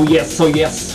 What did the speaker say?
Oh yes, oh yes.